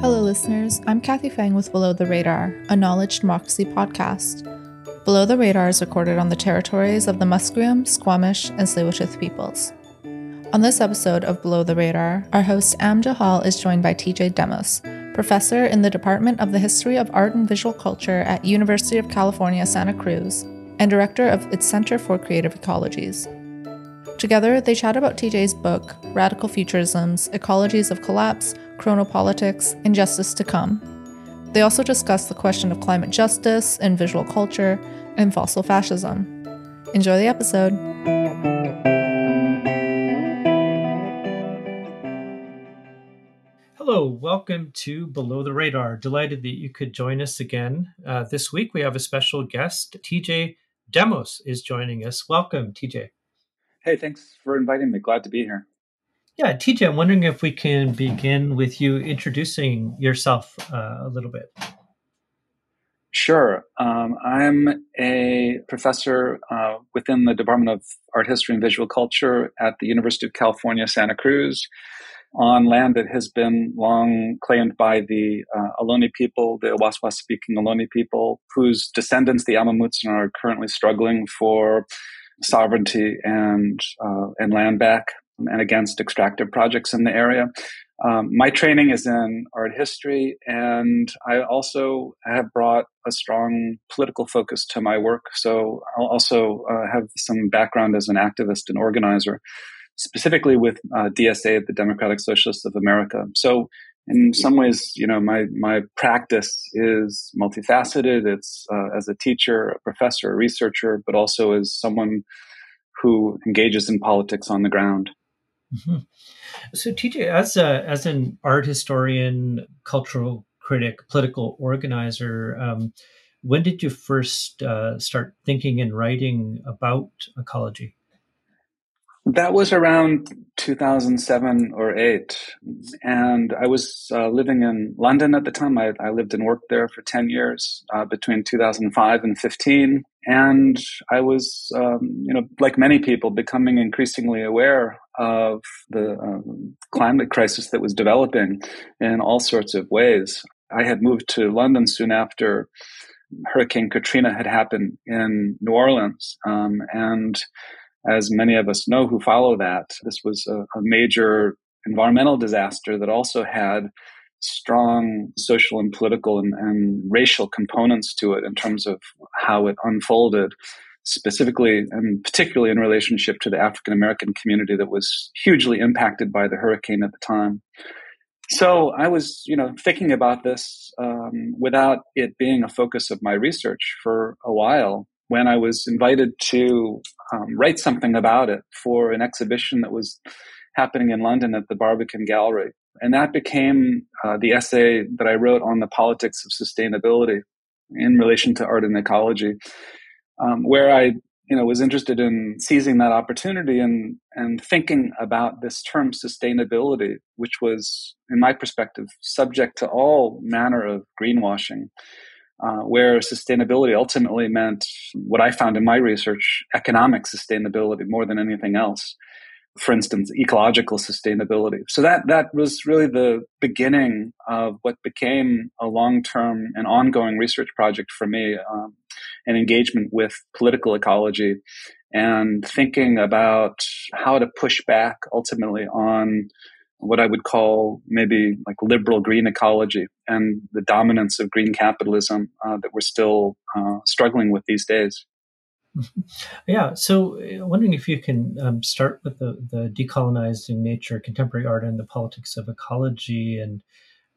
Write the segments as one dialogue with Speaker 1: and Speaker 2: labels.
Speaker 1: Hello, listeners. I'm Kathy Fang with Below the Radar, a knowledge democracy podcast. Below the Radar is recorded on the territories of the Musqueam, Squamish, and Tsleil-Waututh peoples. On this episode of Below the Radar, our host Am Johal is joined by TJ Demos, professor in the Department of the History of Art and Visual Culture at University of California, Santa Cruz, and director of its Center for Creative Ecologies. Together, they chat about TJ's book, Radical Futurisms Ecologies of Collapse, Chronopolitics, and Justice to Come. They also discuss the question of climate justice and visual culture and fossil fascism. Enjoy the episode.
Speaker 2: Hello, welcome to Below the Radar. Delighted that you could join us again. Uh, this week we have a special guest. TJ Demos is joining us. Welcome, TJ.
Speaker 3: Hey, thanks for inviting me. Glad to be here.
Speaker 2: Yeah, TJ, I'm wondering if we can begin with you introducing yourself uh, a little bit.
Speaker 3: Sure. Um, I'm a professor uh, within the Department of Art History and Visual Culture at the University of California, Santa Cruz, on land that has been long claimed by the uh, Ohlone people, the Awaswas speaking Ohlone people, whose descendants, the Amah Mutsun, are currently struggling for sovereignty and uh, and land back and against extractive projects in the area. Um, my training is in art history, and I also have brought a strong political focus to my work. So I'll also uh, have some background as an activist and organizer, specifically with uh, DSA, the Democratic Socialists of America. So in some ways, you know, my my practice is multifaceted. It's uh, as a teacher, a professor, a researcher, but also as someone who engages in politics on the ground.
Speaker 2: Mm-hmm. So, TJ, as a as an art historian, cultural critic, political organizer, um, when did you first uh, start thinking and writing about ecology?
Speaker 3: That was around 2007 or 8. And I was uh, living in London at the time. I, I, lived and worked there for 10 years uh, between 2005 and 15. And I was, um, you know, like many people, becoming increasingly aware of the um, climate crisis that was developing in all sorts of ways. I had moved to London soon after Hurricane Katrina had happened in New Orleans. Um, and as many of us know who follow that, this was a, a major environmental disaster that also had strong social and political and, and, racial components to it in terms of how it unfolded, specifically and particularly in relationship to the African American community that was hugely impacted by the hurricane at the time. So I was, you know, thinking about this um, without it being a focus of my research for a while when I was invited to um, write something about it for an exhibition that was happening in London at the Barbican Gallery. And that became uh, the essay that I wrote on the politics of sustainability in relation to art and ecology, um, where I you know was interested in seizing that opportunity and and thinking about this term sustainability, which was, in my perspective, subject to all manner of greenwashing uh, where sustainability ultimately meant what I found in my research economic sustainability more than anything else. For instance, ecological sustainability. So that that was really the beginning of what became a long term and ongoing research project for me, um, an engagement with political ecology and thinking about how to push back ultimately on what I would call maybe like liberal green ecology and the dominance of green capitalism uh, that we're still uh, struggling with these days.
Speaker 2: Yeah, so uh, wondering if you can um, start with the, the decolonizing nature, contemporary art, and the politics of ecology, and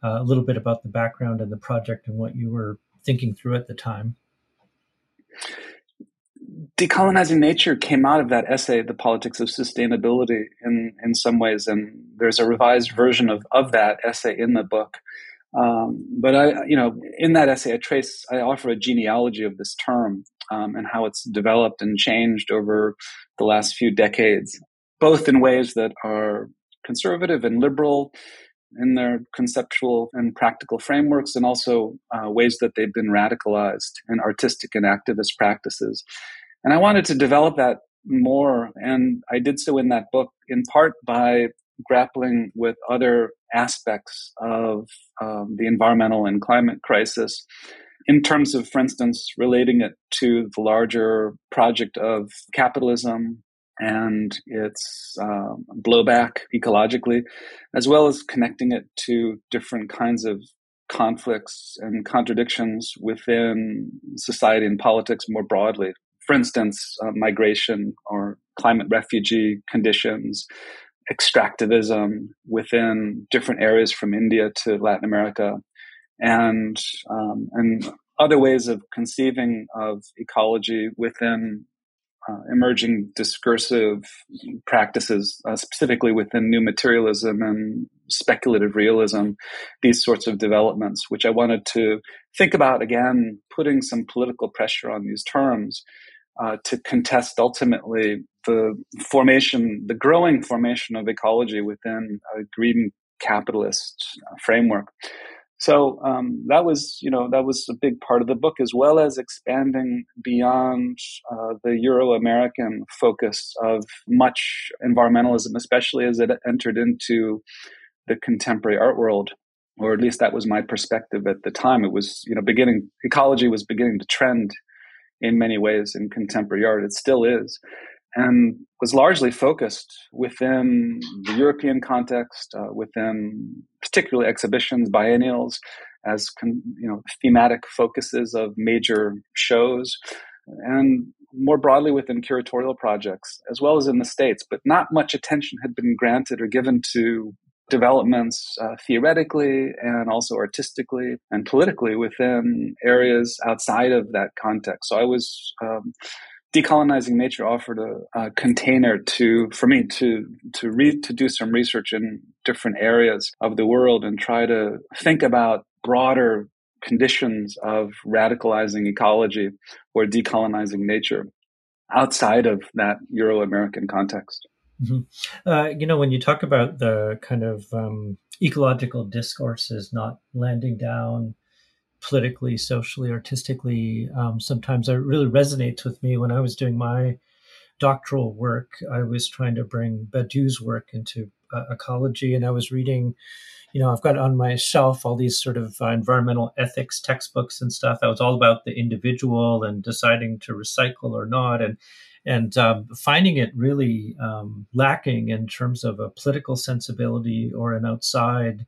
Speaker 2: uh, a little bit about the background and the project and what you were thinking through at the time
Speaker 3: decolonizing nature came out of that essay, The Politics of Sustainability, in, in some ways. And there's a revised version of, of that essay in the book. Um, but I, you know, in that essay, I trace, I offer a genealogy of this term um, and how it's developed and changed over the last few decades, both in ways that are conservative and liberal in their conceptual and practical frameworks, and also uh, ways that they've been radicalized in artistic and activist practices. And I wanted to develop that more. And I did so in that book, in part by grappling with other aspects of um, the environmental and climate crisis in terms of, for instance, relating it to the larger project of capitalism and its uh, blowback ecologically, as well as connecting it to different kinds of conflicts and contradictions within society and politics more broadly. For instance, uh, migration or climate refugee conditions, extractivism within different areas from India to Latin America, and um, and other ways of conceiving of ecology within uh, emerging discursive practices, uh, specifically within new materialism and speculative realism, these sorts of developments, which I wanted to think about again, putting some political pressure on these terms uh, to contest ultimately the formation, the growing formation of ecology within a green capitalist framework. So um, that was, you know, that was a big part of the book, as well as expanding beyond uh, the Euro-American focus of much environmentalism, especially as it entered into the contemporary art world, or at least that was my perspective at the time. It was, you know, beginning ecology was beginning to trend in many ways in contemporary art. It still is and was largely focused within the European context, uh, within particularly exhibitions, biennials, as con- you know, thematic focuses of major shows, and more broadly within curatorial projects, as well as in the states. But not much attention had been granted or given to developments uh, theoretically and also artistically and politically within areas outside of that context. So I was um, decolonizing nature offered a, a, container to for me to to read to do some research in different areas of the world and try to think about broader conditions of radicalizing ecology or decolonizing nature outside of that Euro-American context.
Speaker 2: Mm-hmm. Uh, you know, when you talk about the kind of um, ecological discourses not landing down politically, socially, artistically. Um, sometimes it really resonates with me. When I was doing my doctoral work, I was trying to bring Badiou's work into uh, ecology, and I was reading. You know, I've got on my shelf all these sort of uh, environmental ethics textbooks and stuff. That was all about the individual and deciding to recycle or not, and and um, finding it really um, lacking in terms of a political sensibility or an outside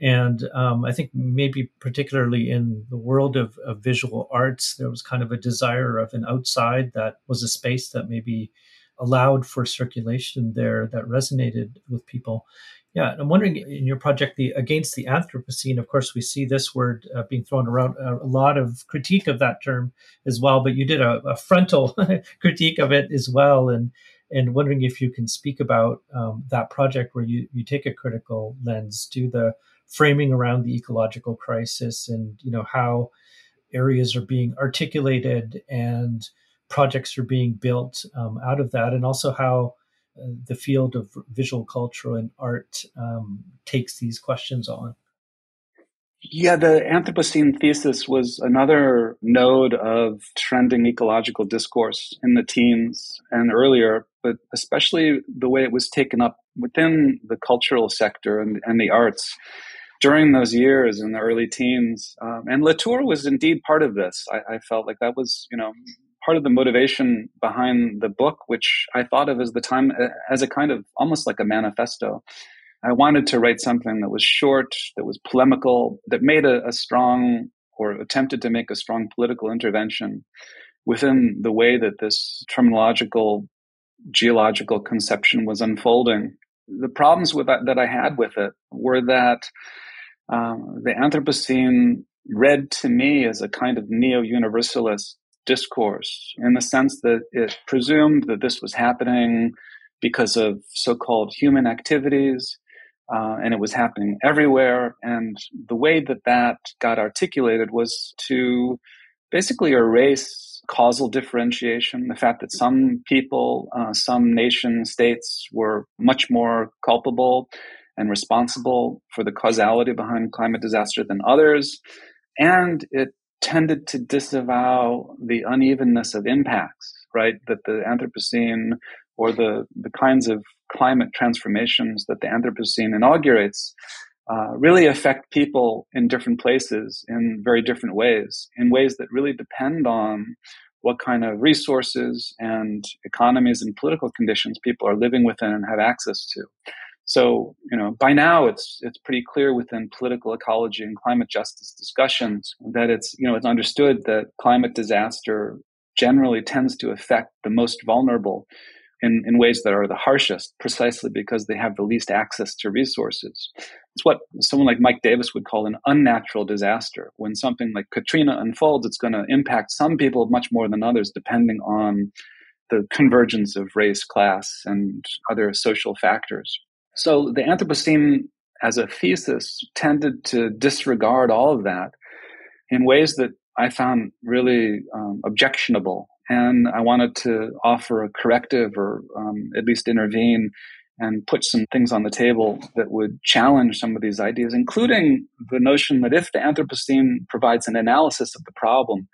Speaker 2: and um, I think maybe particularly in the world of, of, visual arts, there was kind of a desire of an outside that was a space that maybe allowed for circulation there that resonated with people. Yeah, I'm wondering in your project, the Against the Anthropocene, of course, we see this word uh, being thrown around, uh, a lot of critique of that term as well, but you did a, a frontal critique of it as well. And and wondering if you can speak about um, that project where you, you take a critical lens to the framing around the ecological crisis and you know how areas are being articulated and projects are being built um, out of that and also how uh, the field of visual culture and art um, takes these questions on.
Speaker 3: Yeah, the Anthropocene thesis was another node of trending ecological discourse in the teens and earlier, but especially the way it was taken up within the cultural sector and, and the arts during those years in the early teens. Um, and Latour was indeed part of this. I, I, felt like that was, you know, part of the motivation behind the book, which I thought of as the time as a kind of almost like a manifesto. I wanted to write something that was short, that was polemical, that made a, a strong or attempted to make a strong political intervention within the way that this terminological geological conception was unfolding. The problems with that, that I had with it were that um, the Anthropocene read to me as a kind of neo universalist discourse in the sense that it presumed that this was happening because of so called human activities. Uh, and it was happening everywhere. And the way that that got articulated was to basically erase causal differentiation, the fact that some people, uh, some nation states were much more culpable and responsible for the causality behind climate disaster than others. And it tended to disavow the unevenness of impacts, right? That the Anthropocene or the, the kinds of climate transformations that the Anthropocene inaugurates uh, really affect people in different places in very different ways, in ways that really depend on what kind of resources and economies and political conditions people are living within and have access to. So, you know, by now it's it's pretty clear within political ecology and climate justice discussions that it's you know it's understood that climate disaster generally tends to affect the most vulnerable in, in ways that are the harshest, precisely because they have the least access to resources. It's what someone like Mike Davis would call an unnatural disaster. When something like Katrina unfolds, it's going to impact some people much more than others, depending on the convergence of race, class, and other social factors. So the Anthropocene as a thesis tended to disregard all of that in ways that I found really um, objectionable. And I wanted to offer a corrective or um, at least intervene and put some things on the table that would challenge some of these ideas, including the notion that if the Anthropocene provides an analysis of the problem,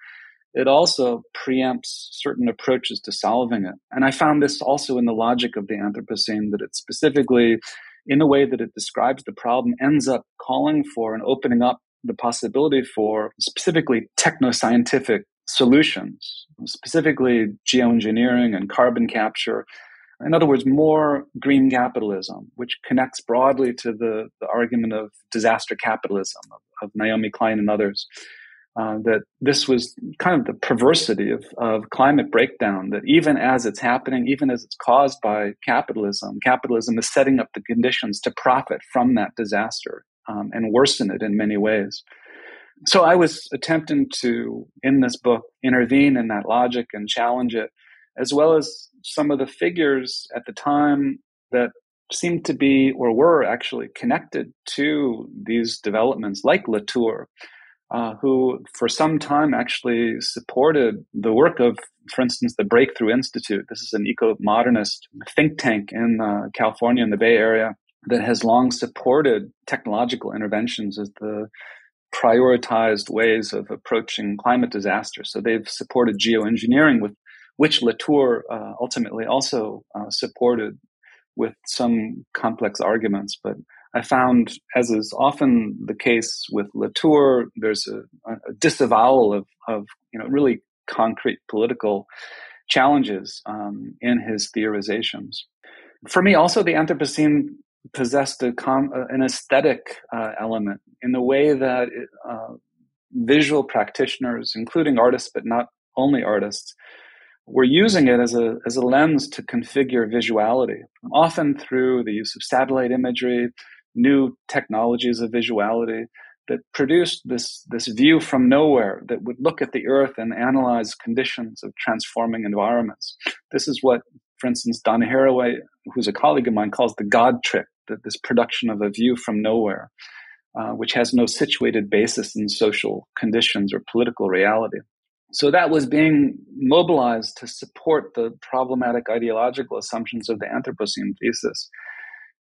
Speaker 3: it also preempts certain approaches to solving it. And I found this also in the logic of the Anthropocene that it specifically, in a way that it describes the problem, ends up calling for and opening up the possibility for specifically techno-scientific solutions, specifically geoengineering and carbon capture. In other words, more green capitalism, which connects broadly to the, the argument of disaster capitalism of, of Naomi Klein and others uh, that this was kind of the perversity of, of climate breakdown, that even as it's happening, even as it's caused by capitalism, capitalism is setting up the conditions to profit from that disaster um, and worsen it in many ways. So I was attempting to, in this book, intervene in that logic and challenge it, as well as some of the figures at the time that seemed to be or were actually connected to these developments, like Latour, uh, who for some time actually supported the work of, for instance, the Breakthrough Institute. This is an eco modernist think tank in uh, California, in the Bay Area, that has long supported technological interventions as the prioritized ways of approaching climate disaster. So they've supported geoengineering, with which Latour uh, ultimately also uh, supported with some complex arguments. But I found, as is often the case with Latour, there's a, a disavowal of, of, you know, really concrete political challenges um, in his theorizations. For me, also, the Anthropocene possessed a com- an aesthetic uh, element in the way that it, uh, visual practitioners, including artists, but not only artists, we're using it as a, as a lens to configure visuality, often through the use of satellite imagery, new technologies of visuality that produced this, this view from nowhere that would look at the earth and analyze conditions of transforming environments. This is what, for instance, Donna Haraway, who's a colleague of mine, calls the God trick, that this production of a view from nowhere, uh, which has no situated basis in social conditions or political reality. So that was being mobilized to support the problematic ideological assumptions of the Anthropocene thesis.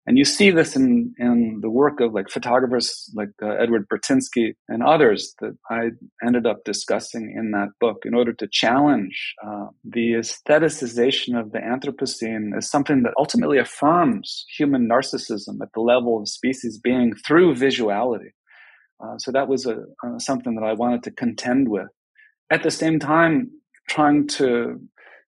Speaker 3: And you see this in, in the work of like photographers like uh, Edward Burtynsky and others that I ended up discussing in that book in order to challenge uh, the aestheticization of the Anthropocene as something that ultimately affirms human narcissism at the level of species being through visuality. Uh, so that was a, uh, something that I wanted to contend with. At the same time, trying to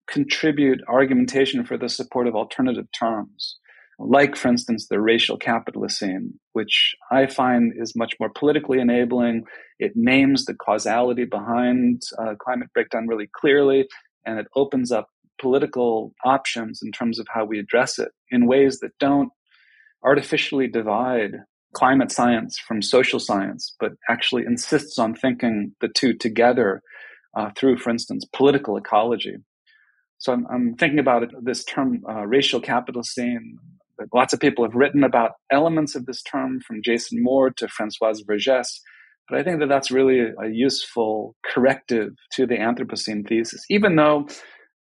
Speaker 3: contribute argumentation for the support of alternative terms like, for instance, the racial capitalocene, which I find is much more politically enabling. It names the causality behind uh, climate breakdown really clearly, and it opens up political options in terms of how we address it in ways that don't artificially divide climate science from social science, but actually insists on thinking the two together uh, through, for instance, political ecology. So I'm, I'm thinking about it, this term, uh, racial capitalocene, Lots of people have written about elements of this term, from Jason Moore to Francoise Vergès. But I think that that's really a useful corrective to the Anthropocene thesis, even though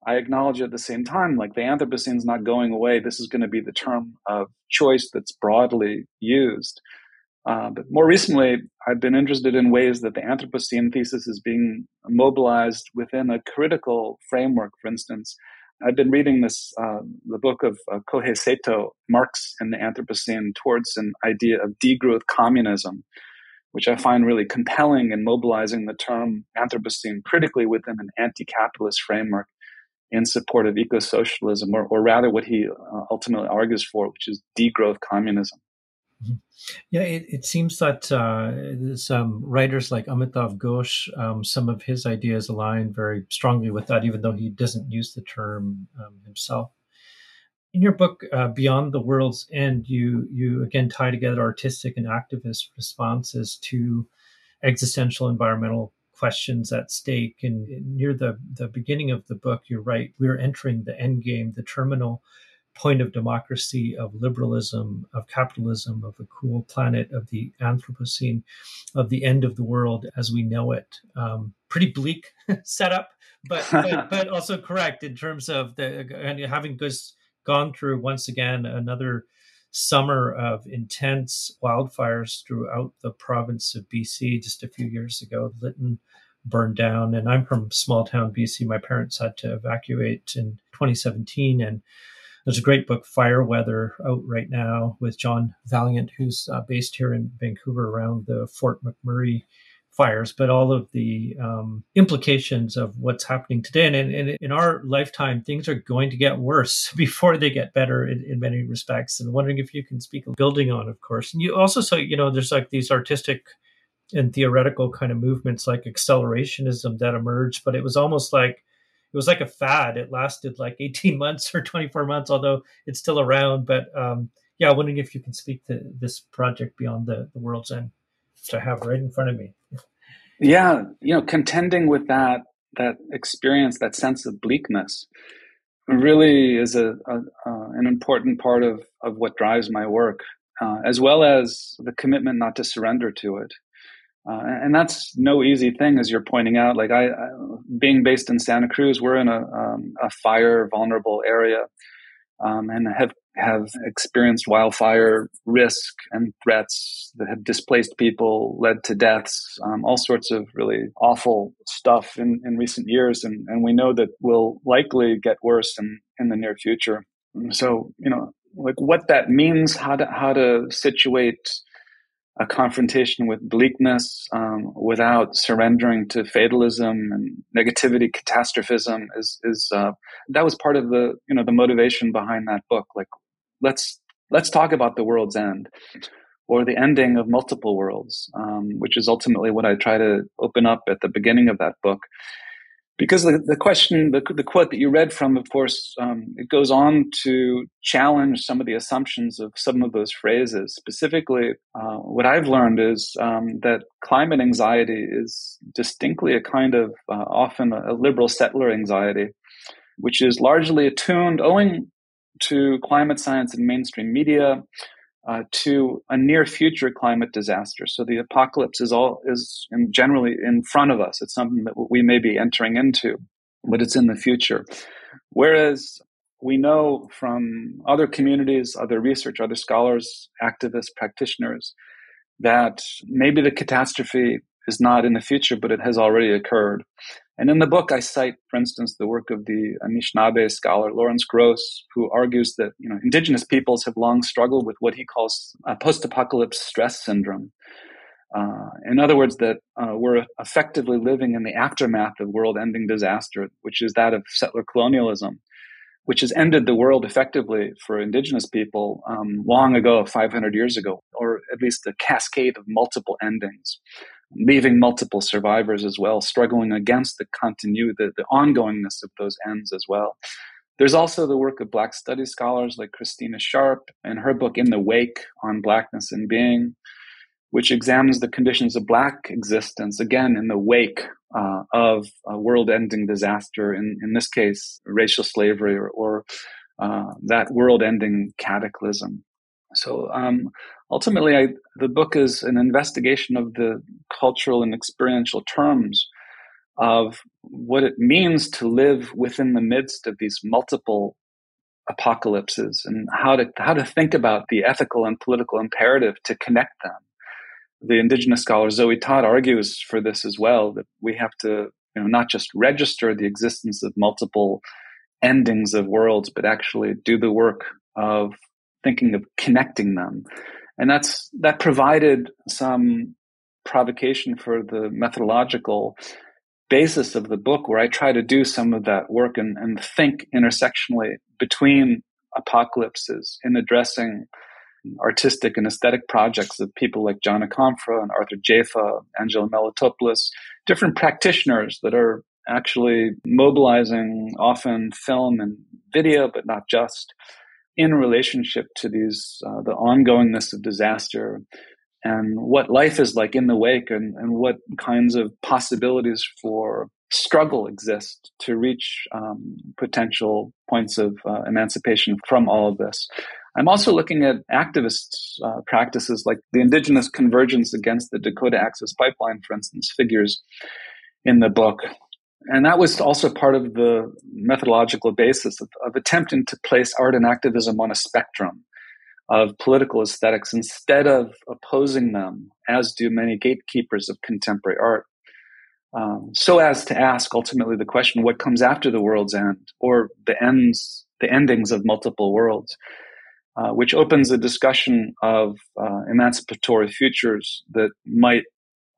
Speaker 3: I acknowledge at the same time, like the Anthropocene is not going away. This is going to be the term of choice that's broadly used. Uh, but more recently, I've been interested in ways that the Anthropocene thesis is being mobilized within a critical framework, for instance, I've been reading this, uh, the book of uh, Kohei Saito, Marx and the Anthropocene, towards an idea of degrowth communism, which I find really compelling in mobilizing the term Anthropocene critically within an anti capitalist framework in support of eco socialism, or, or rather what he uh, ultimately argues for, which is degrowth communism.
Speaker 2: Yeah, it, it seems that uh, some writers like Amitav Ghosh, um, some of his ideas align very strongly with that, even though he doesn't use the term um, himself. In your book, uh, Beyond the World's End, you you again tie together artistic and activist responses to existential environmental questions at stake. And near the the beginning of the book, you're right. We're entering the end game, the terminal point of democracy, of liberalism, of capitalism, of the cool planet, of the Anthropocene, of the end of the world as we know it. Um, pretty bleak setup, but, but, but also correct in terms of the and having just gone through once again another summer of intense wildfires throughout the province of BC just a few years ago. Lytton burned down, and I'm from small town BC. My parents had to evacuate in 2017, and there's a great book, Fire Weather, out right now with John Vaillant, who's uh, based here in Vancouver around the Fort McMurray fires, but all of the um, implications of what's happening today. And in, in, in, our lifetime, things are going to get worse before they get better in, in many respects. And wondering if you can speak of building on, of course. And you also, so, you know, there's like these artistic and theoretical kind of movements like accelerationism that emerged, but it was almost like it was like a fad. It lasted like 18 months or 24 months, although it's still around. But um, yeah, I'm wondering if you can speak to this project beyond the, the world's end, which I have right in front of me.
Speaker 3: Yeah, you know, contending with that that experience, that sense of bleakness, really is a, a an important part of of what drives my work, uh, as well as the commitment not to surrender to it. Uh, and that's no easy thing, as you're pointing out. Like I, I being based in Santa Cruz, we're in a, um, a fire vulnerable area, um, and have have experienced wildfire risk and threats that have displaced people, led to deaths, um, all sorts of really awful stuff in, in recent years, and, and we know that will likely get worse in, in the near future. So you know, like what that means, how to how to situate a confrontation with bleakness um, without surrendering to fatalism and negativity, catastrophism is is uh, that was part of the you know the motivation behind that book. Like let's let's talk about the world's end or the ending of multiple worlds, um, which is ultimately what I try to open up at the beginning of that book because the, the question, the, the quote that you read from, of course, um, it goes on to challenge some of the assumptions of some of those phrases. Specifically, uh, what I've learned is um, that climate anxiety is distinctly a kind of uh, often a, a liberal settler anxiety, which is largely attuned owing to climate science and mainstream media, uh, to a near future climate disaster. So the apocalypse is all is in generally in front of us. It's something that we may be entering into, but it's in the future. Whereas we know from other communities, other research, other scholars, activists, practitioners, that maybe the catastrophe is not in the future, but it has already occurred. And in the book, I cite, for instance, the work of the Anishinaabe scholar Lawrence Gross, who argues that you know indigenous peoples have long struggled with what he calls a post-apocalypse stress syndrome. Uh, in other words, that uh, we're effectively living in the aftermath of world-ending disaster, which is that of settler colonialism, which has ended the world effectively for indigenous people um, long ago, 500 years ago, or at least a cascade of multiple endings leaving multiple survivors as well, struggling against the continuity, the, the ongoingness of those ends as well. There's also the work of Black studies scholars like Christina Sharpe and her book In the Wake on Blackness and Being, which examines the conditions of Black existence, again, in the wake uh, of a world ending disaster, in, in this case, racial slavery or, or uh, that world ending cataclysm. So um, ultimately, I, the book is an investigation of the cultural and experiential terms of what it means to live within the midst of these multiple apocalypses and how to how to think about the ethical and political imperative to connect them. The indigenous scholar Zoe Todd argues for this as well that we have to you know not just register the existence of multiple endings of worlds, but actually do the work of thinking of connecting them. And that's that provided some provocation for the methodological basis of the book where I try to do some of that work and, and think intersectionally between apocalypses in addressing artistic and aesthetic projects of people like John Akomfrah and Arthur Jafa, Angela Melitopoulos, different practitioners that are actually mobilizing often film and video, but not just, in relationship to these uh, the ongoingness of disaster and what life is like in the wake and, and what kinds of possibilities for struggle exist to reach um, potential points of uh, emancipation from all of this. I'm also looking at activist uh, practices like the indigenous convergence against the Dakota Access Pipeline, for instance, figures in the book. And that was also part of the methodological basis of, of attempting to place art and activism on a spectrum of political aesthetics instead of opposing them, as do many gatekeepers of contemporary art. Um, so as to ask ultimately the question, what comes after the world's end, or the ends, the endings of multiple worlds, uh, which opens a discussion of uh, emancipatory futures that might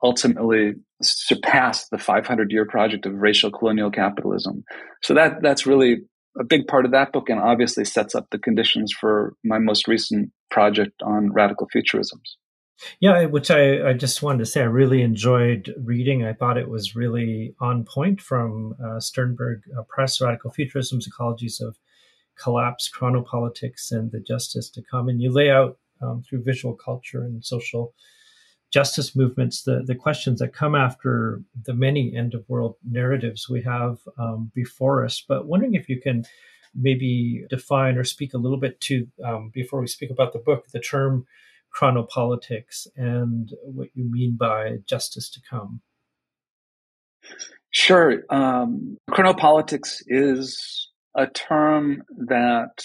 Speaker 3: ultimately surpass the 500 year project of racial colonial capitalism. So that that's really a big part of that book and obviously sets up the conditions for my most recent project on radical futurisms.
Speaker 2: Yeah, which I, I just wanted to say I really enjoyed reading. I thought it was really on point from uh, Sternberg uh, Press, Radical Futurisms, Ecologies of Collapse, Chronopolitics, and the Justice to Come. And you lay out um, through visual culture and social justice movements, the, the questions that come after the many end of world narratives we have um, before us. But wondering if you can maybe define or speak a little bit to, um, before we speak about the book, the term chronopolitics and what you mean by justice to come.
Speaker 3: Sure. Um, chronopolitics is a term that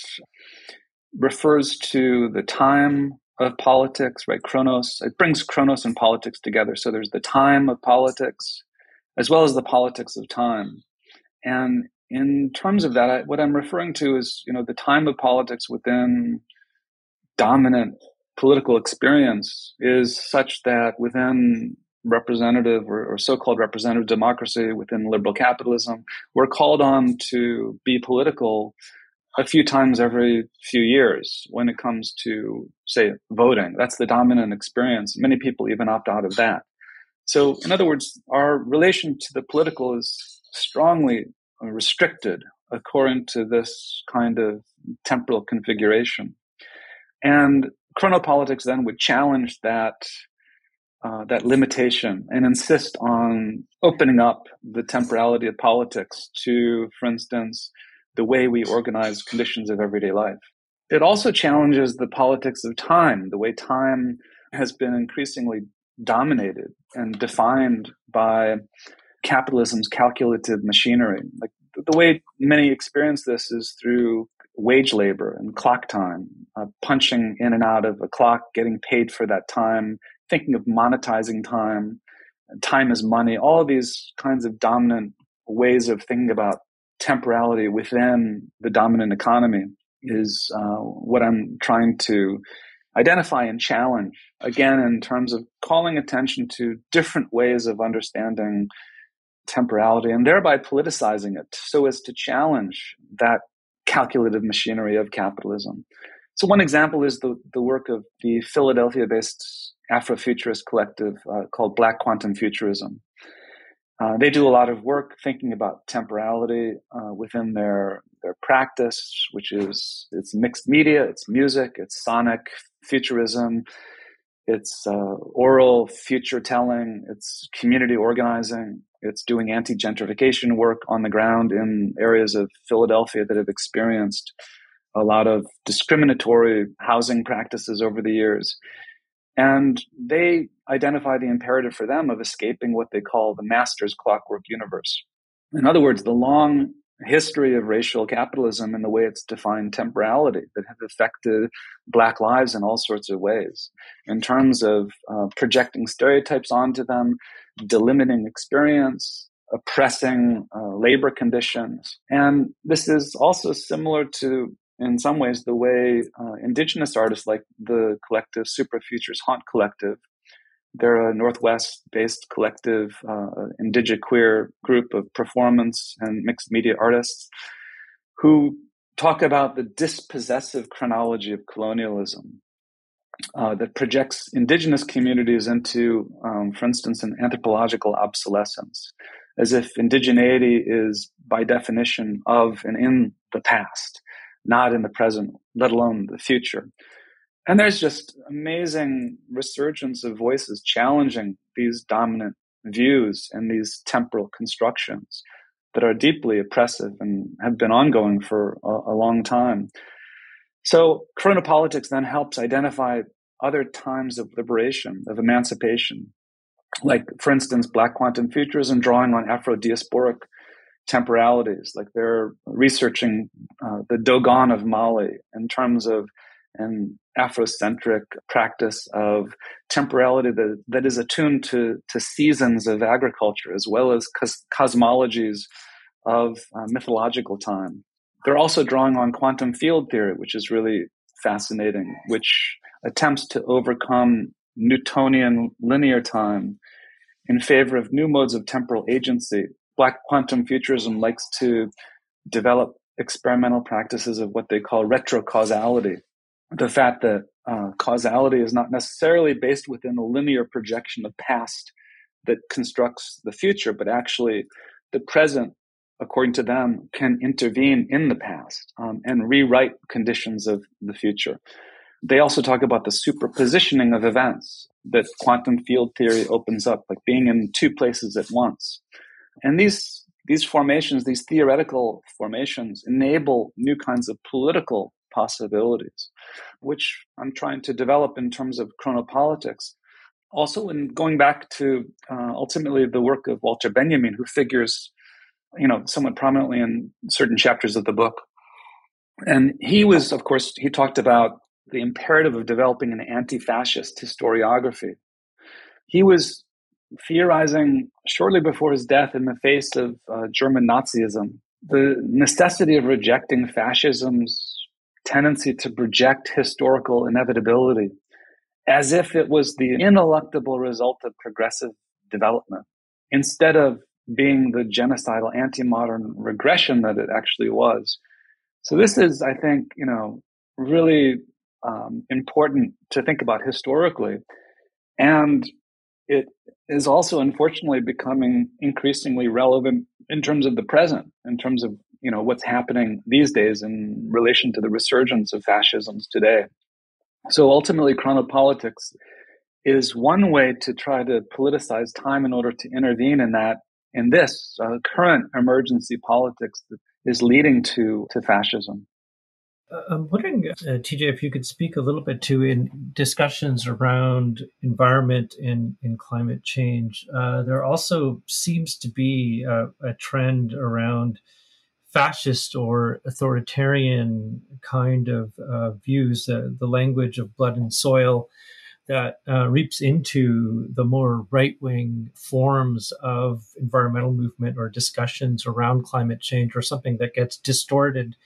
Speaker 3: refers to the time of politics, right? Chronos, it brings chronos and politics together. So there's the time of politics as well as the politics of time. And in terms of that, I, what I'm referring to is, you know, the time of politics within dominant political experience is such that within representative or, or, so-called representative democracy within liberal capitalism, we're called on to be political a few times every few years when it comes to, say, voting. That's the dominant experience. Many people even opt out of that. So, in other words, our relation to the political is strongly restricted according to this kind of temporal configuration. And chronopolitics then would challenge that uh, that limitation and insist on opening up the temporality of politics to, for instance, the way we organize conditions of everyday life. It also challenges the politics of time, the way time has been increasingly dominated and defined by capitalism's calculative machinery. Like the way many experience this is through wage labor and clock time, uh, punching in and out of a clock, getting paid for that time, thinking of monetizing time, time is money, all of these kinds of dominant ways of thinking about temporality within the dominant economy is uh, what I'm trying to identify and challenge again in terms of calling attention to different ways of understanding temporality and thereby politicizing it so as to challenge that calculative machinery of capitalism. So one example is the, the work of the Philadelphia-based Afrofuturist collective uh, called Black Quantum Futurism. Uh, they do a lot of work thinking about temporality uh, within their their practice, which is it's mixed media, it's music, it's sonic futurism, it's uh, oral future telling, it's community organizing, it's doing anti gentrification work on the ground in areas of Philadelphia that have experienced a lot of discriminatory housing practices over the years. And they identify the imperative for them of escaping what they call the master's clockwork universe. In other words, the long history of racial capitalism and the way it's defined temporality that have affected black lives in all sorts of ways in terms of uh, projecting stereotypes onto them delimiting experience oppressing uh, labor conditions. And this is also similar to, in some ways, the way uh, indigenous artists like the collective Super Futures Haunt Collective. They're a Northwest based collective, uh, indigenous queer group of performance and mixed media artists who talk about the dispossessive chronology of colonialism uh, that projects indigenous communities into, um, for instance, an anthropological obsolescence, as if indigeneity is by definition of and in the past, not in the present, let alone the future. And there's just amazing resurgence of voices challenging these dominant views and these temporal constructions that are deeply oppressive and have been ongoing for a, a long time. So chronopolitics then helps identify other times of liberation, of emancipation, like, for instance, Black Quantum Futurism drawing on Afro-diasporic temporalities. Like they're researching uh, the Dogon of Mali in terms of an Afrocentric practice of temporality that, that is attuned to, to seasons of agriculture as well as cos- cosmologies of uh, mythological time. They're also drawing on quantum field theory, which is really fascinating, which attempts to overcome Newtonian linear time in favor of new modes of temporal agency. Black quantum futurism likes to develop experimental practices of what they call retrocausality. The fact that uh, causality is not necessarily based within a linear projection of past that constructs the future, but actually the present, according to them, can intervene in the past um, and rewrite conditions of the future. They also talk about the superpositioning of events that quantum field theory opens up, like being in two places at once. And these these formations, these theoretical formations, enable new kinds of political possibilities, which I'm trying to develop in terms of chronopolitics. Also, in going back to uh, ultimately the work of Walter Benjamin, who figures, you know, somewhat prominently in certain chapters of the book. And he was, of course, he talked about the imperative of developing an anti fascist historiography. He was theorizing shortly before his death in the face of uh, German Nazism the necessity of rejecting fascism's tendency to project historical inevitability as if it was the ineluctable result of progressive development instead of being the genocidal anti-modern regression that it actually was. So this is, I think, you know, really um, important to think about historically. And it is also unfortunately becoming increasingly relevant in terms of the present, in terms of you know what's happening these days in relation to the resurgence of fascisms today. So ultimately, chronopolitics is one way to try to politicize time in order to intervene in that in this uh, current emergency politics that is leading to to fascism.
Speaker 2: Uh, I'm wondering, uh, TJ, if you could speak a little bit to in discussions around environment and, and climate change. Uh, there also seems to be a, a trend around fascist or authoritarian kind of uh, views, the language of blood and soil that uh, reaps into the more right wing forms of environmental movement or discussions around climate change, or something that gets distorted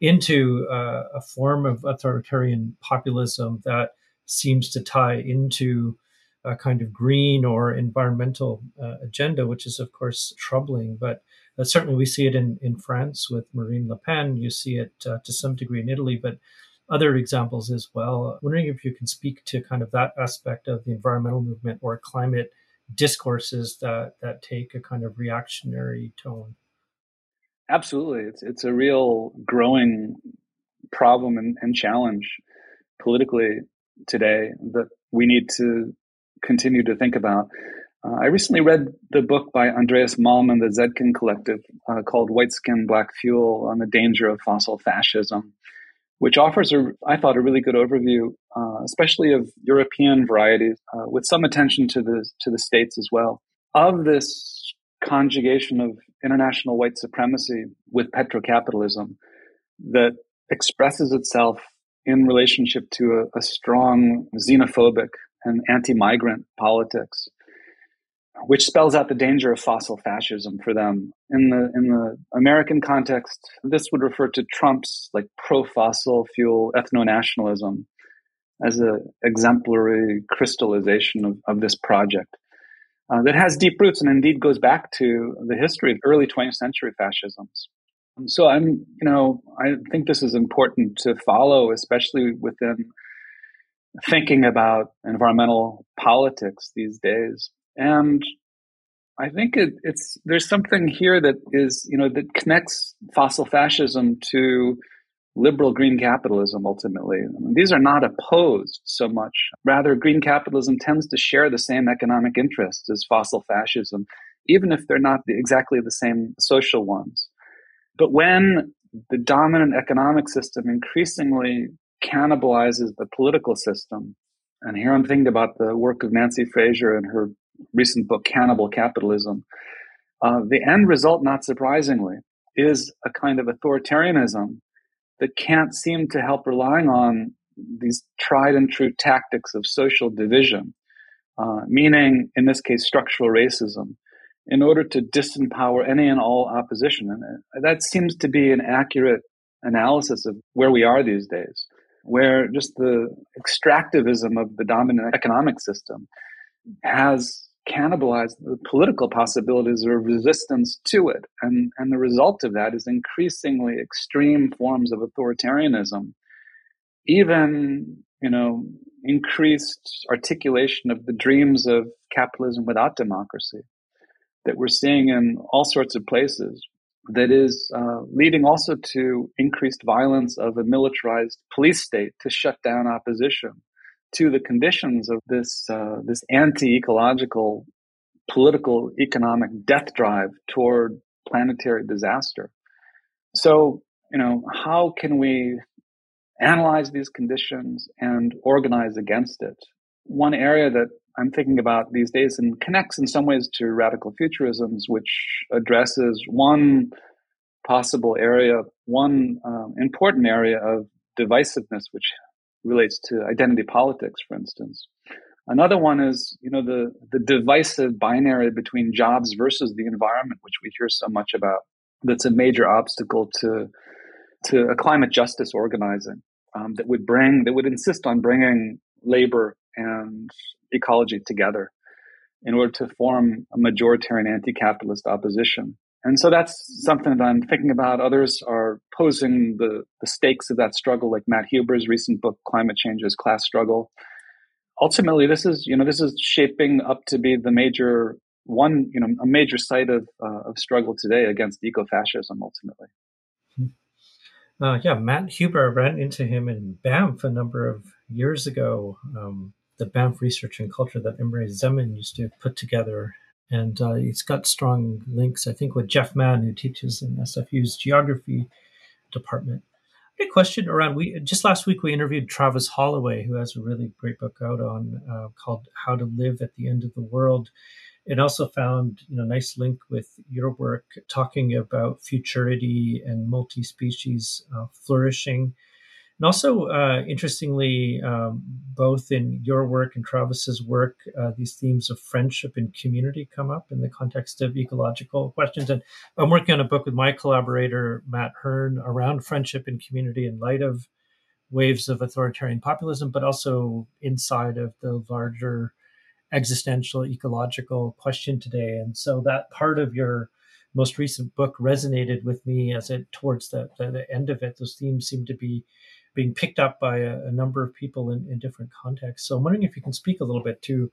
Speaker 2: into uh, a form of authoritarian populism that seems to tie into a kind of green or environmental uh, agenda, which is, of course, troubling. But uh, certainly we see it in, in France with Marine Le Pen. You see it uh, to some degree in Italy, but other examples as well. wondering if you can speak to kind of that aspect of the environmental movement or climate discourses that, that take a kind of reactionary tone.
Speaker 3: Absolutely. It's, it's a real growing problem and, and challenge politically today that we need to continue to think about. Uh, I recently read the book by Andreas Malm and the Zetkin Collective uh, called White Skin, Black Fuel on the Danger of Fossil Fascism, which offers, a, I thought, a really good overview, uh, especially of European varieties, uh, with some attention to the, to the States as well, of this conjugation of international white supremacy with petrocapitalism that expresses itself in relationship to a, a strong xenophobic and anti-migrant politics. Which spells out the danger of fossil fascism for them. In the in the American context, this would refer to Trump's like pro-fossil fuel ethno-nationalism as an exemplary crystallization of, of this project uh, that has deep roots and indeed goes back to the history of early 20th century fascisms. So I'm, you know, I think this is important to follow, especially within thinking about environmental politics these days. And I think it, it's there's something here that is you know that connects fossil fascism to liberal green capitalism ultimately. I mean, these are not opposed so much. Rather, green capitalism tends to share the same economic interests as fossil fascism, even if they're not the, exactly the same social ones. But when the dominant economic system increasingly cannibalizes the political system, and here I'm thinking about the work of Nancy Fraser and her recent book, Cannibal Capitalism. Uh, the end result, not surprisingly, is a kind of authoritarianism that can't seem to help relying on these tried and true tactics of social division, uh, meaning, in this case, structural racism, in order to disempower any and all opposition. And that seems to be an accurate analysis of where we are these days, where just the extractivism of the dominant economic system has cannibalize the political possibilities of resistance to it. And, and the result of that is increasingly extreme forms of authoritarianism, even, you know, increased articulation of the dreams of capitalism without democracy that we're seeing in all sorts of places that is uh, leading also to increased violence of a militarized police state to shut down opposition to the conditions of this uh, this anti-ecological political economic death drive toward planetary disaster. So, you know, how can we analyze these conditions and organize against it? One area that I'm thinking about these days and connects in some ways to radical futurisms, which addresses one possible area, one um, important area of divisiveness, which relates to identity politics, for instance. Another one is, you know, the, the divisive binary between jobs versus the environment, which we hear so much about. That's a major obstacle to, to a climate justice organizing um, that would bring, that would insist on bringing labor and ecology together in order to form a majoritarian anti-capitalist opposition. And so that's something that I'm thinking about. Others are posing the, the stakes of that struggle, like Matt Huber's recent book, Climate Change as Class Struggle. Ultimately, this is, you know, this is shaping up to be the major one, you know, a major site of, uh, of struggle today against ecofascism, ultimately.
Speaker 2: Hmm. Uh, yeah, Matt Huber ran into him in Banff a number of years ago. Um, the Banff Research and Culture that Imre Szeman used to put together and uh, he's got strong links, I think, with Geoff Mann, who teaches in SFU's geography department. A question around we just last week we interviewed Travis Holloway, who has a really great book out on uh, called "How to Live at the End of the World." It also found you know nice link with your work talking about futurity and multi-species uh, flourishing and also, uh, interestingly, um, both in your work and Travis's work, uh, these themes of friendship and community come up in the context of ecological questions. And I'm working on a book with my collaborator, Matt Hern, around friendship and community in light of waves of authoritarian populism, but also inside of the larger existential ecological question today. And so that part of your most recent book resonated with me as it towards the, the, the end of it. Those themes seem to be being picked up by a, a number of people in, in, different contexts. So I'm wondering if you can speak a little bit to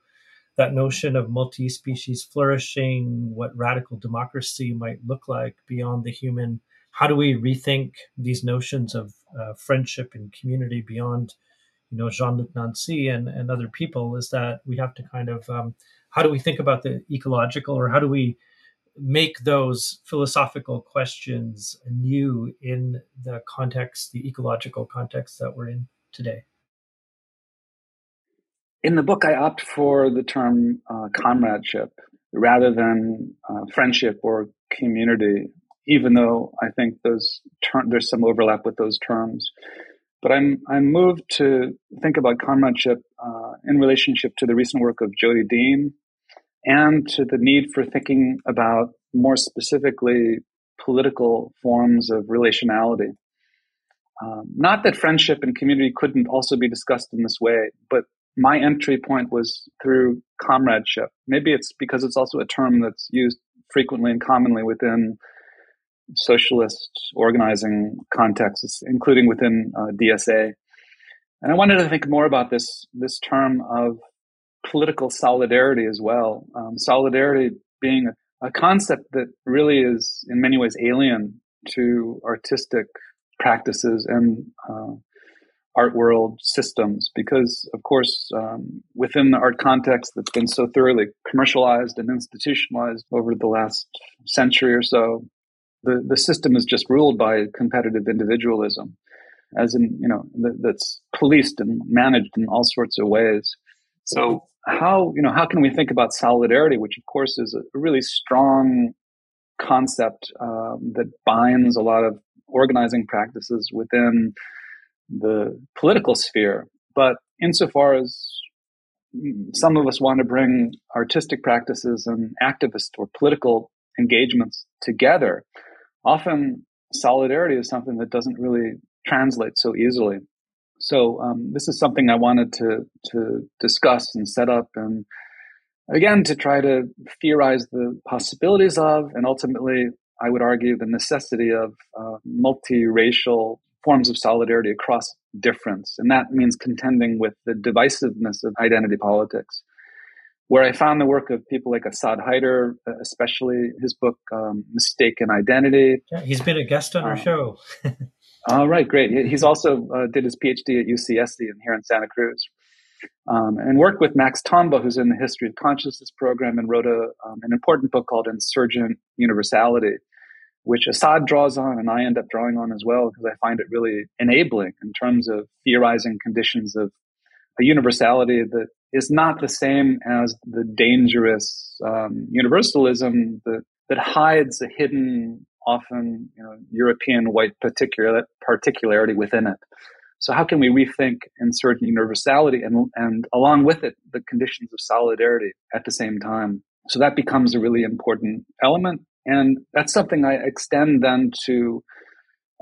Speaker 2: that notion of multi-species flourishing, what radical democracy might look like beyond the human. How do we rethink these notions of uh, friendship and community beyond, you know, Jean-Luc Nancy and, and other people? Is that we have to kind of um, how do we think about the ecological, or how do we make those philosophical questions new in the context, the ecological context that we're in today?
Speaker 3: In the book, I opt for the term uh, comradeship rather than uh, friendship or community, even though I think those ter- there's some overlap with those terms. But I'm I'm moved to think about comradeship uh, in relationship to the recent work of Jodi Dean and to the need for thinking about more specifically political forms of relationality. Um, not that friendship and community couldn't also be discussed in this way, but my entry point was through comradeship. Maybe it's because it's also a term that's used frequently and commonly within socialist organizing contexts, including within uh, DSA. And I wanted to think more about this this term of political solidarity as well. Um, solidarity being a, a, concept that really is in many ways alien to artistic practices and uh, art world systems because of course um, within the art context that's been so thoroughly commercialized and institutionalized over the last century or so the, the system is just ruled by competitive individualism as in you know that's policed and managed in all sorts of ways so how you know how can we think about solidarity which of course is a really strong concept um, that binds a lot of organizing practices within the political sphere. But insofar as some of us want to bring artistic practices and activist or political engagements together, often solidarity is something that doesn't really translate so easily. So um, this is something I wanted to to discuss and set up, and again to try to theorize the possibilities of, and ultimately I would argue, the necessity of uh, multiracial forms of solidarity across difference. And that means contending with the divisiveness of identity politics. Where I found the work of people like Asad Haider, uh, especially his book um, "Mistaken Identity."
Speaker 2: Yeah, he's been a guest on our um, show.
Speaker 3: all right, great. He's also uh, did his PhD at UCSD and here in Santa Cruz, um, and worked with Max Tomba, who's in the History of Consciousness program, and wrote a, um, an important book called "Insurgent Universality," which Asad draws on and I end up drawing on as well because I find it really enabling in terms of theorizing conditions of a universality that is not the same as the dangerous um, universalism that, that hides a hidden, often you know, European white particular, particularity within it. So how can we rethink insurgent universality and, and along with it, the conditions of solidarity at the same time? So that becomes a really important element. And that's something I extend then to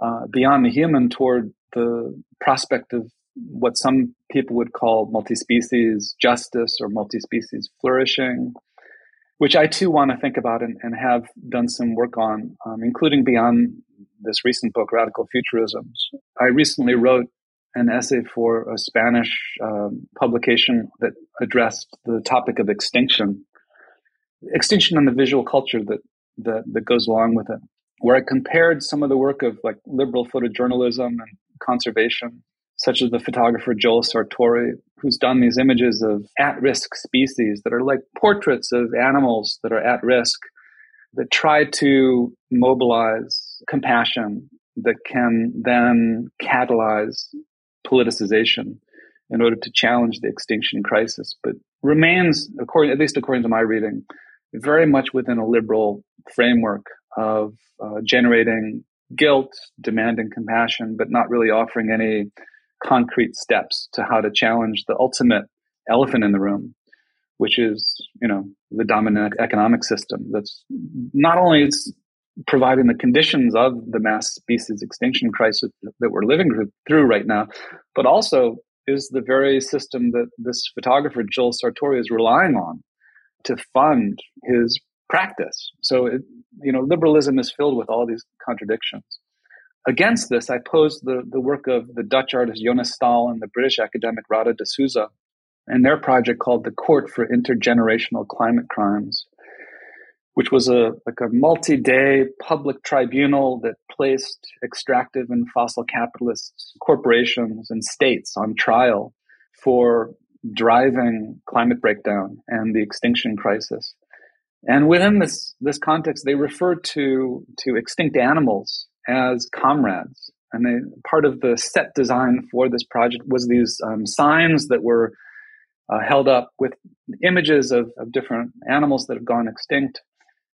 Speaker 3: uh, beyond the human toward the prospect of what some people would call multi-species justice or multi-species flourishing, which I too want to think about and, and have done some work on, um, including beyond this recent book, Radical Futurisms. I recently wrote an essay for a Spanish um, publication that addressed the topic of extinction, extinction and the visual culture that that, that goes along with it, where I compared some of the work of like liberal photojournalism and conservation, such as the photographer Joel Sartore, who's done these images of at risk species that are like portraits of animals that are at risk that try to mobilize compassion that can then catalyze politicization in order to challenge the extinction crisis, but remains, according at least according to my reading, very much within a liberal framework of uh, generating guilt, demanding compassion, but not really offering any concrete steps to how to challenge the ultimate elephant in the room, which is, you know, the dominant economic system that's not only is providing the conditions of the mass species extinction crisis that we're living through right now, but also is the very system that this photographer Joel Sartore is relying on to fund his practice. So, it, you know, liberalism is filled with all these contradictions. Against this, I posed the, the work of the Dutch artist Jonas Staal and the British academic Radha D'Souza and their project called the Court for Intergenerational Climate Crimes, which was a like a multi-day public tribunal that placed extractive and fossil capitalist corporations and states on trial for driving climate breakdown and the extinction crisis. And within this, this context, they refer to, to extinct animals as comrades. And they, part of the set design for this project was these um, signs that were uh, held up with images of, of different animals that have gone extinct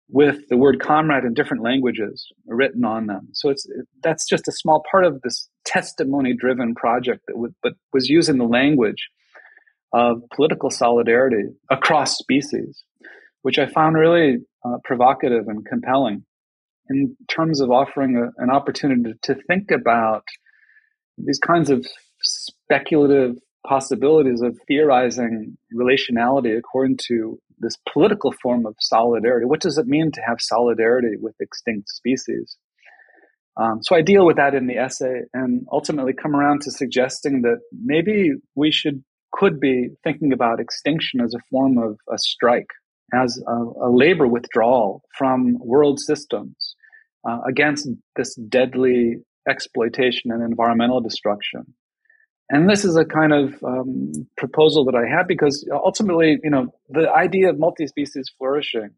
Speaker 3: with the word comrade in different languages written on them. So it's that's just a small part of this testimony driven project that would, but was using the language of political solidarity across species. which I found really uh, provocative and compelling in terms of offering a, an opportunity to think about these kinds of speculative possibilities of theorizing relationality according to this political form of solidarity. What does it mean to have solidarity with extinct species? Um, so I deal with that in the essay and ultimately come around to suggesting that maybe we should could be thinking about extinction as a form of a strike, as a, a labor withdrawal from world systems uh, against this deadly exploitation and environmental destruction. And this is a kind of um, proposal that I have because ultimately, you know, the idea of multi-species flourishing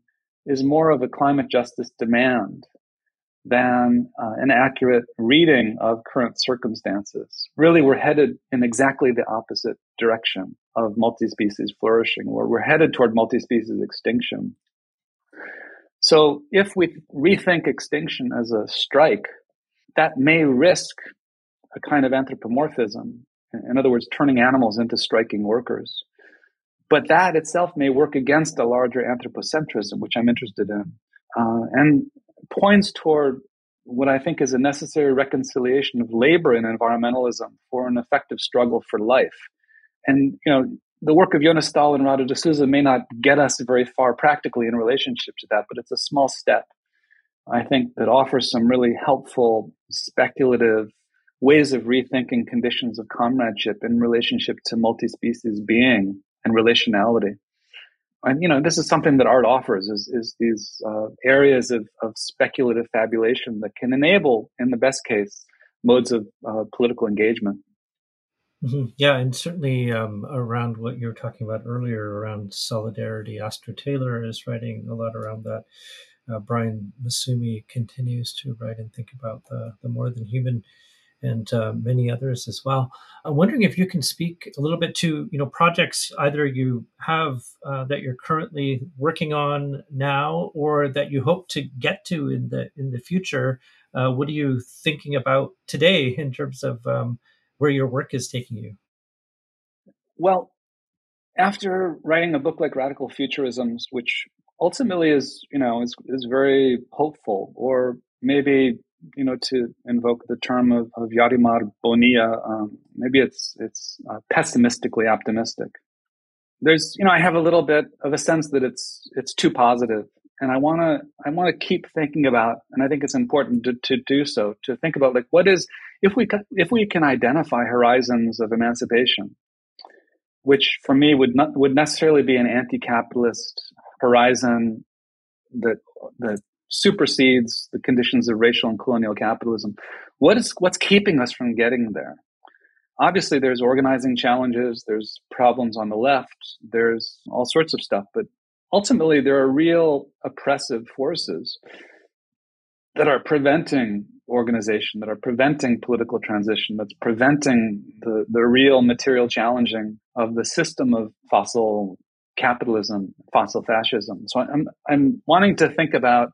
Speaker 3: is more of a climate justice demand than uh, an accurate reading of current circumstances. Really, we're headed in exactly the opposite direction of multi-species flourishing, where we're headed toward multi-species extinction. So if we rethink extinction as a strike, that may risk a kind of anthropomorphism. In other words, turning animals into striking workers. But that itself may work against a larger anthropocentrism, which I'm interested in. Uh, and points toward what I think is a necessary reconciliation of labor and environmentalism for an effective struggle for life. And, you know, the work of Jonas Staal and Radha de may not get us very far practically in relationship to that, but it's a small step. I think that offers some really helpful speculative ways of rethinking conditions of comradeship in relationship to multi-species being and relationality and you know this is something that art offers is, is these uh, areas of, of speculative fabulation that can enable in the best case modes of uh, political engagement
Speaker 2: mm-hmm. yeah and certainly um, around what you were talking about earlier around solidarity Astra Taylor is writing a lot around that uh, Brian Massumi continues to write and think about the, the more than human and uh, many others as well. I'm wondering if you can speak a little bit to you know projects either you have uh, that you're currently working on now or that you hope to get to in the in the future. Uh, what are you thinking about today in terms of um, where your work is taking you?
Speaker 3: Well, after writing a book like Radical Futurisms, which ultimately is you know is is very hopeful, or maybe you know, to invoke the term of, of Yarimar Bonilla, um, maybe it's it's uh, pessimistically optimistic. There's, you know, I have a little bit of a sense that it's it's too positive, and I want to I want to keep thinking about, and I think it's important to, to do so to think about like what is if we if we can identify horizons of emancipation, which for me would not would necessarily be an anti-capitalist horizon that that supersedes the conditions of racial and colonial capitalism. What is what's keeping us from getting there? Obviously, there's organizing challenges, there's problems on the left, there's all sorts of stuff, but ultimately, there are real oppressive forces that are preventing organization, that are preventing political transition, that's preventing the, the real material challenging of the system of fossil capitalism, fossil fascism. So I'm, I'm wanting to think about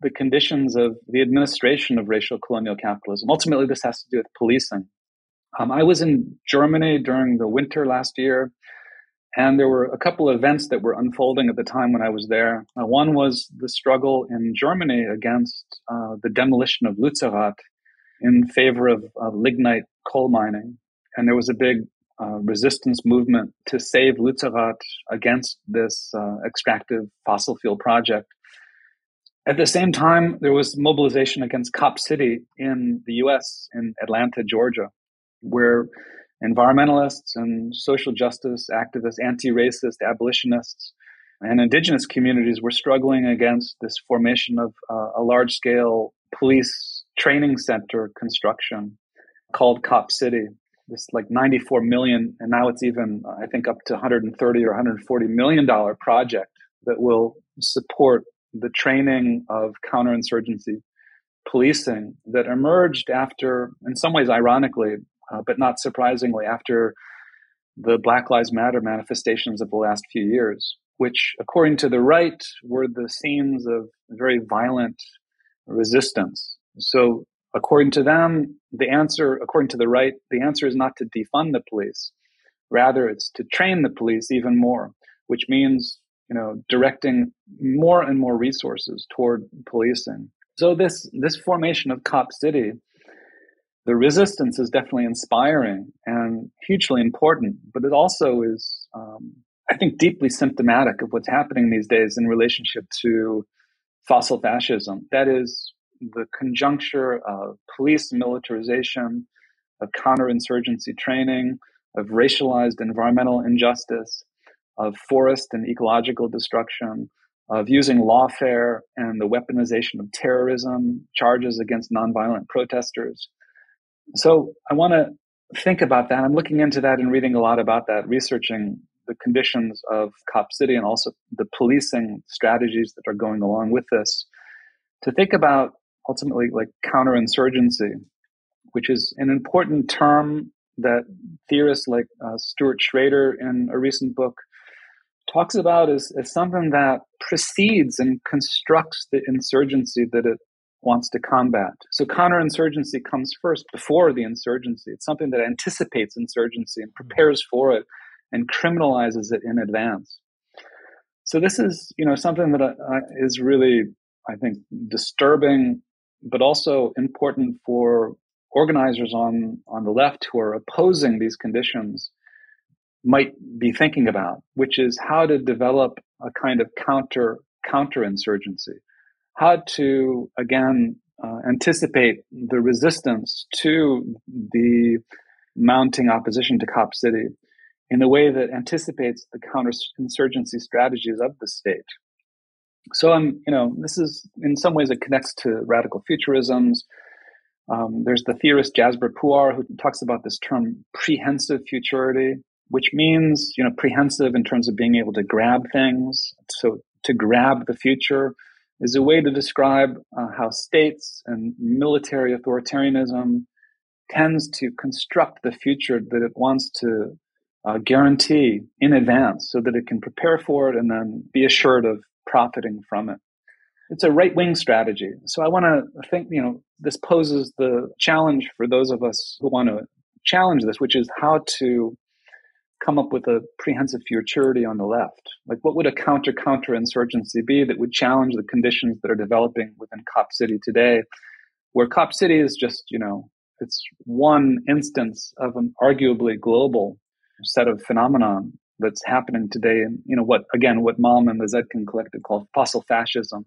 Speaker 3: the conditions of the administration of racial colonial capitalism. Ultimately, this has to do with policing. Um, I was in Germany during the winter last year, and there were a couple of events that were unfolding at the time when I was there. Uh, one was the struggle in Germany against uh, the demolition of Lützerath in favor of uh, lignite coal mining. And there was a big uh, resistance movement to save Lützerath against this uh, extractive fossil fuel project. At the same time, there was mobilization against Cop City in the US, in Atlanta, Georgia, where environmentalists and social justice activists, anti racist abolitionists, and indigenous communities were struggling against this formation of uh, a large scale police training center construction called Cop City. This like 94 million, and now it's even, I think, up to 130 or 140 million dollar project that will support the training of counterinsurgency policing that emerged after, in some ways, ironically, uh, but not surprisingly, after the Black Lives Matter manifestations of the last few years, which, according to the right, were the scenes of very violent resistance. So, according to them, the answer, according to the right, the answer is not to defund the police. Rather, it's to train the police even more, which means you know, directing more and more resources toward policing. So this this formation of Cop City, the resistance is definitely inspiring and hugely important, but it also is, um, I think, deeply symptomatic of what's happening these days in relationship to fossil fascism. That is the conjuncture of police militarization, of counterinsurgency training, of racialized environmental injustice, of forest and ecological destruction, of using lawfare and the weaponization of terrorism, charges against nonviolent protesters. So I want to think about that. I'm looking into that and reading a lot about that, researching the conditions of Cop City and also the policing strategies that are going along with this to think about ultimately like counterinsurgency, which is an important term that theorists like uh, Stuart Schrader in a recent book talks about as, as something that precedes and constructs the insurgency that it wants to combat. So counterinsurgency comes first before the insurgency. It's something that anticipates insurgency and prepares for it and criminalizes it in advance. So this is, you know, something that uh, is really, I think, disturbing, but also important for organizers on on the left who are opposing these conditions might be thinking about, which is how to develop a kind of counter counterinsurgency, how to again uh, anticipate the resistance to the mounting opposition to Cop City in a way that anticipates the counterinsurgency strategies of the state. So I'm, you know, this is in some ways it connects to radical futurisms. Um, there's the theorist Jasbir Puar who talks about this term prehensive futurity, which means, you know, prehensive in terms of being able to grab things. So to grab the future is a way to describe uh, how states and military authoritarianism tends to construct the future that it wants to uh, guarantee in advance so that it can prepare for it and then be assured of profiting from it. It's a right wing strategy. So I want to think, you know, this poses the challenge for those of us who want to challenge this, which is how to come up with a prehensive futurity on the left. Like, what would a counter counter insurgency be that would challenge the conditions that are developing within Cop City today, where Cop City is just, you know, it's one instance of an arguably global set of phenomenon that's happening today and you know what again what Malm and the Zetkin collective call fossil fascism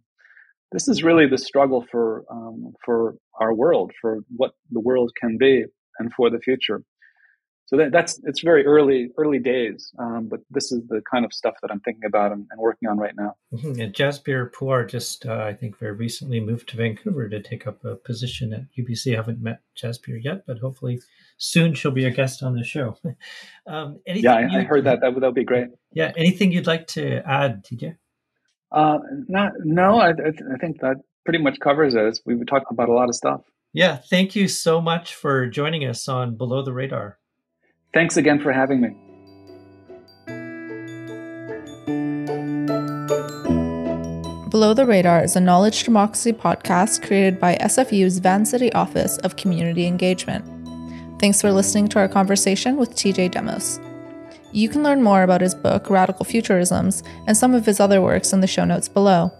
Speaker 3: this is really the struggle for um, for our world for what the world can be and for the future so that, that's it's very early early days um, but this is the kind of stuff that i'm thinking about and, and working on right now.
Speaker 2: Mm-hmm. and jasbir puar just uh, i think very recently moved to vancouver to take up a position at ubc I haven't met jasbir yet but hopefully soon she'll be a guest on the show.
Speaker 3: Um, yeah I, I, heard that. that would, that would be great.
Speaker 2: Yeah anything you'd like to add tj
Speaker 3: uh, not, no I, I think that pretty much covers it. We would talk about a lot of stuff.
Speaker 2: Yeah thank you so much for joining us on below the radar
Speaker 3: Thanks again for having me.
Speaker 1: Below the Radar is a knowledge democracy podcast created by SFU's Vancity Office of Community Engagement. Thanks for listening to our conversation with TJ Demos. You can learn more about his book, Radical Futurisms, and some of his other works in the show notes below.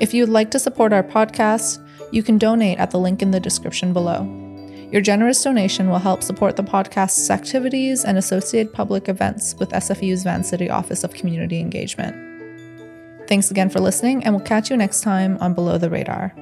Speaker 1: If you would like to support our podcast, you can donate at the link in the description below. Your generous donation will help support the podcast's activities and associated public events with SFU's Vancity Office of Community Engagement. Thanks again for listening, and we'll catch you next time on Below the Radar.